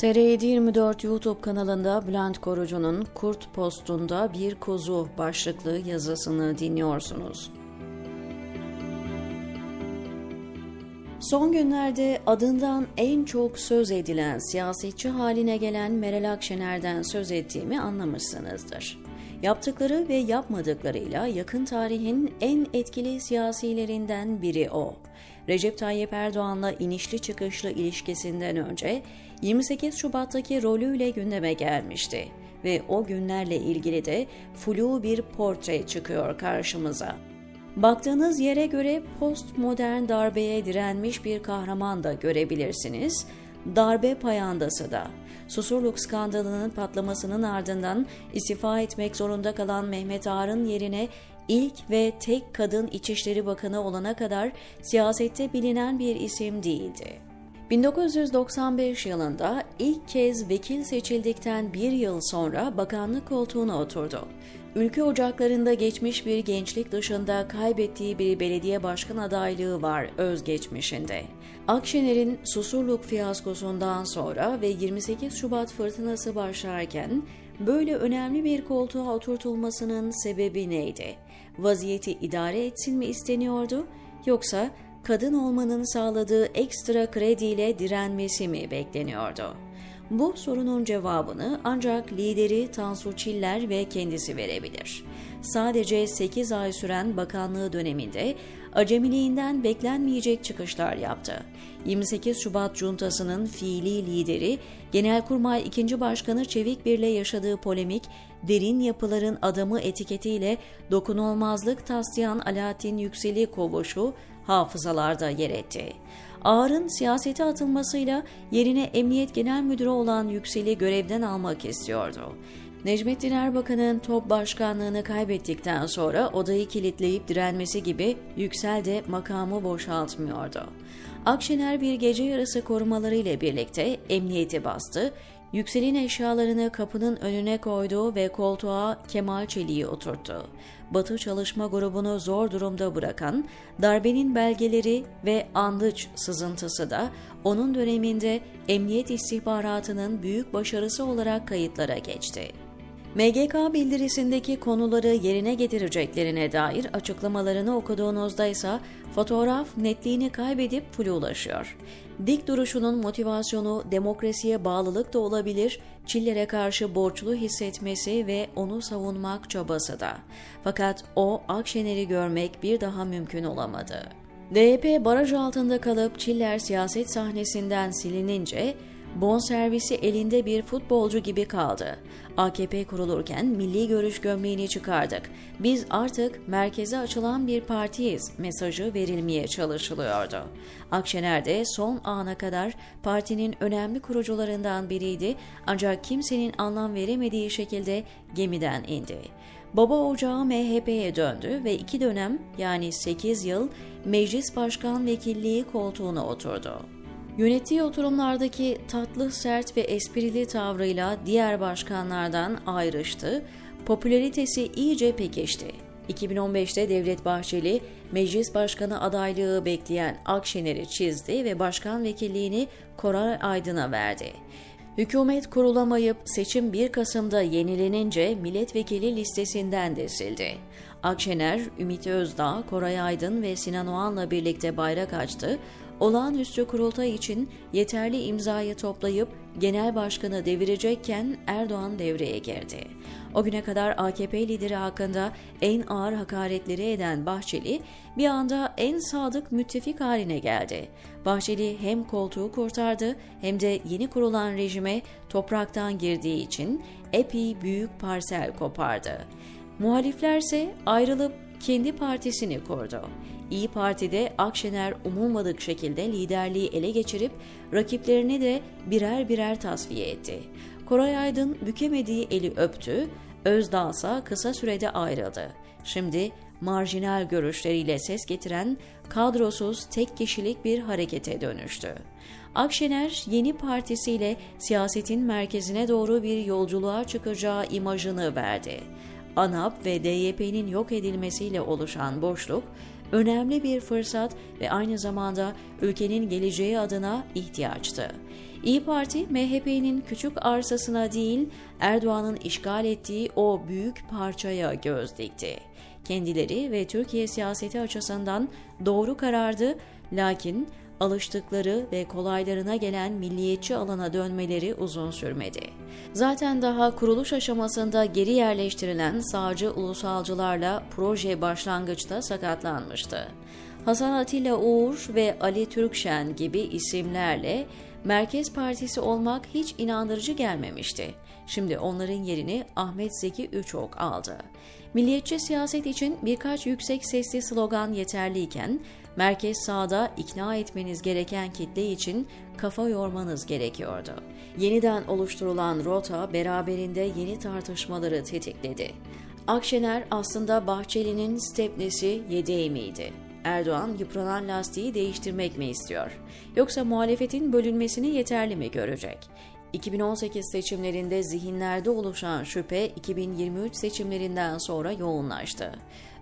TR724 YouTube kanalında Bülent Korucu'nun Kurt Post'unda bir kuzu başlıklı yazısını dinliyorsunuz. Son günlerde adından en çok söz edilen siyasetçi haline gelen Meral Akşener'den söz ettiğimi anlamışsınızdır. Yaptıkları ve yapmadıklarıyla yakın tarihin en etkili siyasilerinden biri o. Recep Tayyip Erdoğan'la inişli çıkışlı ilişkisinden önce 28 Şubat'taki rolüyle gündeme gelmişti ve o günlerle ilgili de flu bir portre çıkıyor karşımıza. Baktığınız yere göre postmodern darbeye direnmiş bir kahraman da görebilirsiniz. Darbe payandası da. Susurluk skandalının patlamasının ardından istifa etmek zorunda kalan Mehmet Ağar'ın yerine ilk ve tek kadın İçişleri Bakanı olana kadar siyasette bilinen bir isim değildi. 1995 yılında ilk kez vekil seçildikten bir yıl sonra bakanlık koltuğuna oturdu. Ülke ocaklarında geçmiş bir gençlik dışında kaybettiği bir belediye başkan adaylığı var özgeçmişinde. Akşener'in Susurluk fiyaskosundan sonra ve 28 Şubat fırtınası başlarken böyle önemli bir koltuğa oturtulmasının sebebi neydi? Vaziyeti idare etsin mi isteniyordu yoksa kadın olmanın sağladığı ekstra krediyle direnmesi mi bekleniyordu? Bu sorunun cevabını ancak lideri Tansu Çiller ve kendisi verebilir. Sadece 8 ay süren bakanlığı döneminde acemiliğinden beklenmeyecek çıkışlar yaptı. 28 Şubat Cuntası'nın fiili lideri, Genelkurmay 2. Başkanı Çevik Bir'le yaşadığı polemik, derin yapıların adamı etiketiyle dokunulmazlık taslayan Alaaddin Yüksel'i kovuşu hafızalarda yer etti. Ağar'ın siyasete atılmasıyla yerine Emniyet Genel Müdürü olan Yüksel'i görevden almak istiyordu. Necmettin Erbakan'ın top başkanlığını kaybettikten sonra odayı kilitleyip direnmesi gibi Yüksel de makamı boşaltmıyordu. Akşener bir gece yarısı korumalarıyla birlikte emniyeti bastı, Yüksel'in eşyalarını kapının önüne koydu ve koltuğa Kemal Çelik'i oturttu. Batı Çalışma Grubu'nu zor durumda bırakan darbenin belgeleri ve andıç sızıntısı da onun döneminde emniyet istihbaratının büyük başarısı olarak kayıtlara geçti. MGK bildirisindeki konuları yerine getireceklerine dair açıklamalarını okuduğunuzda ise fotoğraf netliğini kaybedip flulaşıyor. Dik duruşunun motivasyonu demokrasiye bağlılık da olabilir, Çiller'e karşı borçlu hissetmesi ve onu savunmak çabası da. Fakat o Akşener'i görmek bir daha mümkün olamadı. DYP baraj altında kalıp Çiller siyaset sahnesinden silinince bonservisi elinde bir futbolcu gibi kaldı. AKP kurulurken milli görüş gömleğini çıkardık. Biz artık merkeze açılan bir partiyiz mesajı verilmeye çalışılıyordu. Akşener de son ana kadar partinin önemli kurucularından biriydi ancak kimsenin anlam veremediği şekilde gemiden indi. Baba ocağı MHP'ye döndü ve iki dönem yani 8 yıl meclis başkan vekilliği koltuğuna oturdu. Yönettiği oturumlardaki tatlı, sert ve esprili tavrıyla diğer başkanlardan ayrıştı, popülaritesi iyice pekişti. 2015'te Devlet Bahçeli, meclis başkanı adaylığı bekleyen Akşener'i çizdi ve başkan vekilliğini Koray Aydın'a verdi. Hükümet kurulamayıp seçim 1 Kasım'da yenilenince milletvekili listesinden de sildi. Akşener, Ümit Özdağ, Koray Aydın ve Sinan Oğan'la birlikte bayrak açtı, olağanüstü kurultay için yeterli imzayı toplayıp genel başkanı devirecekken Erdoğan devreye girdi. O güne kadar AKP lideri hakkında en ağır hakaretleri eden Bahçeli bir anda en sadık müttefik haline geldi. Bahçeli hem koltuğu kurtardı hem de yeni kurulan rejime topraktan girdiği için epey büyük parsel kopardı. Muhaliflerse ayrılıp kendi partisini kurdu. İyi Parti'de Akşener umulmadık şekilde liderliği ele geçirip rakiplerini de birer birer tasfiye etti. Koray Aydın bükemediği eli öptü, Özdağ ise kısa sürede ayrıldı. Şimdi marjinal görüşleriyle ses getiren kadrosuz tek kişilik bir harekete dönüştü. Akşener yeni partisiyle siyasetin merkezine doğru bir yolculuğa çıkacağı imajını verdi. ANAP ve DYP'nin yok edilmesiyle oluşan boşluk önemli bir fırsat ve aynı zamanda ülkenin geleceği adına ihtiyaçtı. İyi Parti, MHP'nin küçük arsasına değil, Erdoğan'ın işgal ettiği o büyük parçaya göz dikti. Kendileri ve Türkiye siyaseti açısından doğru karardı, lakin alıştıkları ve kolaylarına gelen milliyetçi alana dönmeleri uzun sürmedi. Zaten daha kuruluş aşamasında geri yerleştirilen sağcı ulusalcılarla proje başlangıçta sakatlanmıştı. Hasan Atilla Uğur ve Ali Türkşen gibi isimlerle Merkez Partisi olmak hiç inandırıcı gelmemişti. Şimdi onların yerini Ahmet Zeki Üçok aldı. Milliyetçi siyaset için birkaç yüksek sesli slogan yeterliyken, merkez sağda ikna etmeniz gereken kitle için kafa yormanız gerekiyordu. Yeniden oluşturulan rota beraberinde yeni tartışmaları tetikledi. Akşener aslında Bahçeli'nin stepnesi yedeği miydi? Erdoğan yıpranan lastiği değiştirmek mi istiyor? Yoksa muhalefetin bölünmesini yeterli mi görecek? 2018 seçimlerinde zihinlerde oluşan şüphe 2023 seçimlerinden sonra yoğunlaştı.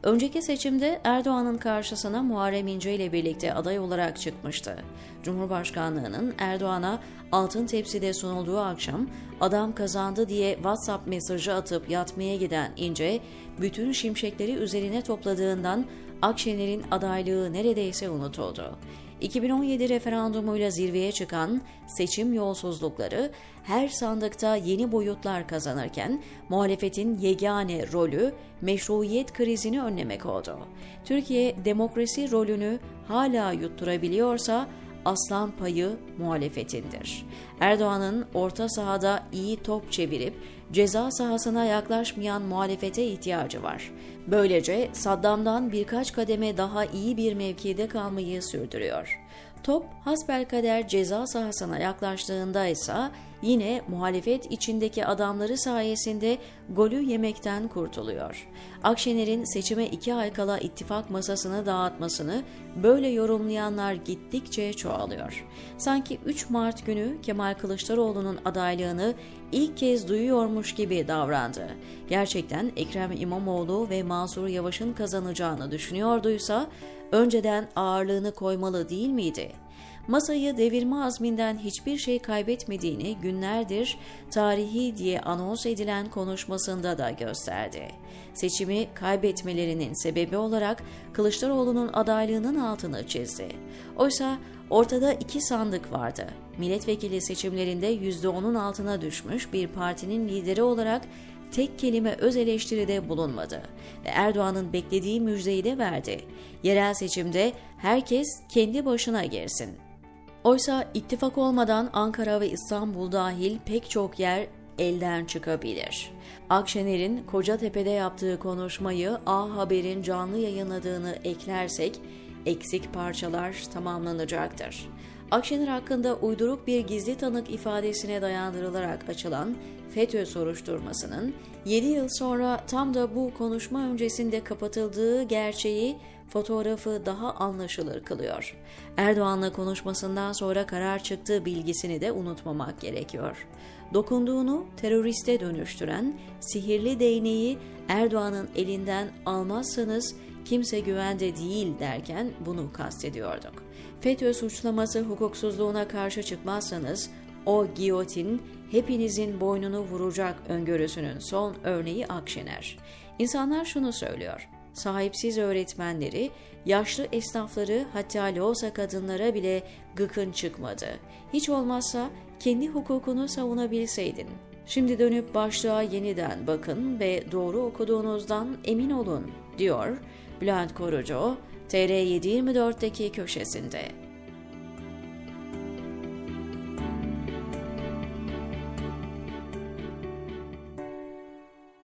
Önceki seçimde Erdoğan'ın karşısına Muharrem İnce ile birlikte aday olarak çıkmıştı. Cumhurbaşkanlığının Erdoğan'a altın tepside sunulduğu akşam adam kazandı diye WhatsApp mesajı atıp yatmaya giden İnce, bütün şimşekleri üzerine topladığından Akşener'in adaylığı neredeyse unutuldu. 2017 referandumuyla zirveye çıkan seçim yolsuzlukları her sandıkta yeni boyutlar kazanırken muhalefetin yegane rolü meşruiyet krizini önlemek oldu. Türkiye demokrasi rolünü hala yutturabiliyorsa aslan payı muhalefetindir. Erdoğan'ın orta sahada iyi top çevirip ceza sahasına yaklaşmayan muhalefete ihtiyacı var. Böylece Saddam'dan birkaç kademe daha iyi bir mevkide kalmayı sürdürüyor. Top hasbelkader ceza sahasına yaklaştığında ise yine muhalefet içindeki adamları sayesinde golü yemekten kurtuluyor. Akşener'in seçime iki ay kala ittifak masasını dağıtmasını böyle yorumlayanlar gittikçe çoğalıyor. Sanki 3 Mart günü Kemal Kılıçdaroğlu'nun adaylığını ilk kez duyuyormuş gibi davrandı. Gerçekten Ekrem İmamoğlu ve Mansur Yavaş'ın kazanacağını düşünüyorduysa önceden ağırlığını koymalı değil miydi? Masayı devirme azminden hiçbir şey kaybetmediğini günlerdir tarihi diye anons edilen konuşmasında da gösterdi. Seçimi kaybetmelerinin sebebi olarak Kılıçdaroğlu'nun adaylığının altını çizdi. Oysa ortada iki sandık vardı. Milletvekili seçimlerinde %10'un altına düşmüş bir partinin lideri olarak tek kelime öz eleştiride bulunmadı ve Erdoğan'ın beklediği müjdeyi de verdi. Yerel seçimde herkes kendi başına girsin. Oysa ittifak olmadan Ankara ve İstanbul dahil pek çok yer elden çıkabilir. Akşener'in Kocatepe'de yaptığı konuşmayı A Haber'in canlı yayınladığını eklersek eksik parçalar tamamlanacaktır. Akşener hakkında uyduruk bir gizli tanık ifadesine dayandırılarak açılan FETÖ soruşturmasının 7 yıl sonra tam da bu konuşma öncesinde kapatıldığı gerçeği fotoğrafı daha anlaşılır kılıyor. Erdoğan'la konuşmasından sonra karar çıktığı bilgisini de unutmamak gerekiyor. Dokunduğunu teröriste dönüştüren sihirli değneği Erdoğan'ın elinden almazsanız kimse güvende değil derken bunu kastediyorduk. FETÖ suçlaması hukuksuzluğuna karşı çıkmazsanız o giyotin hepinizin boynunu vuracak öngörüsünün son örneği Akşener. İnsanlar şunu söylüyor. Sahipsiz öğretmenleri, yaşlı esnafları hatta loğusa kadınlara bile gıkın çıkmadı. Hiç olmazsa kendi hukukunu savunabilseydin. Şimdi dönüp başlığa yeniden bakın ve doğru okuduğunuzdan emin olun, diyor Bülent Korucu, TR724'deki köşesinde.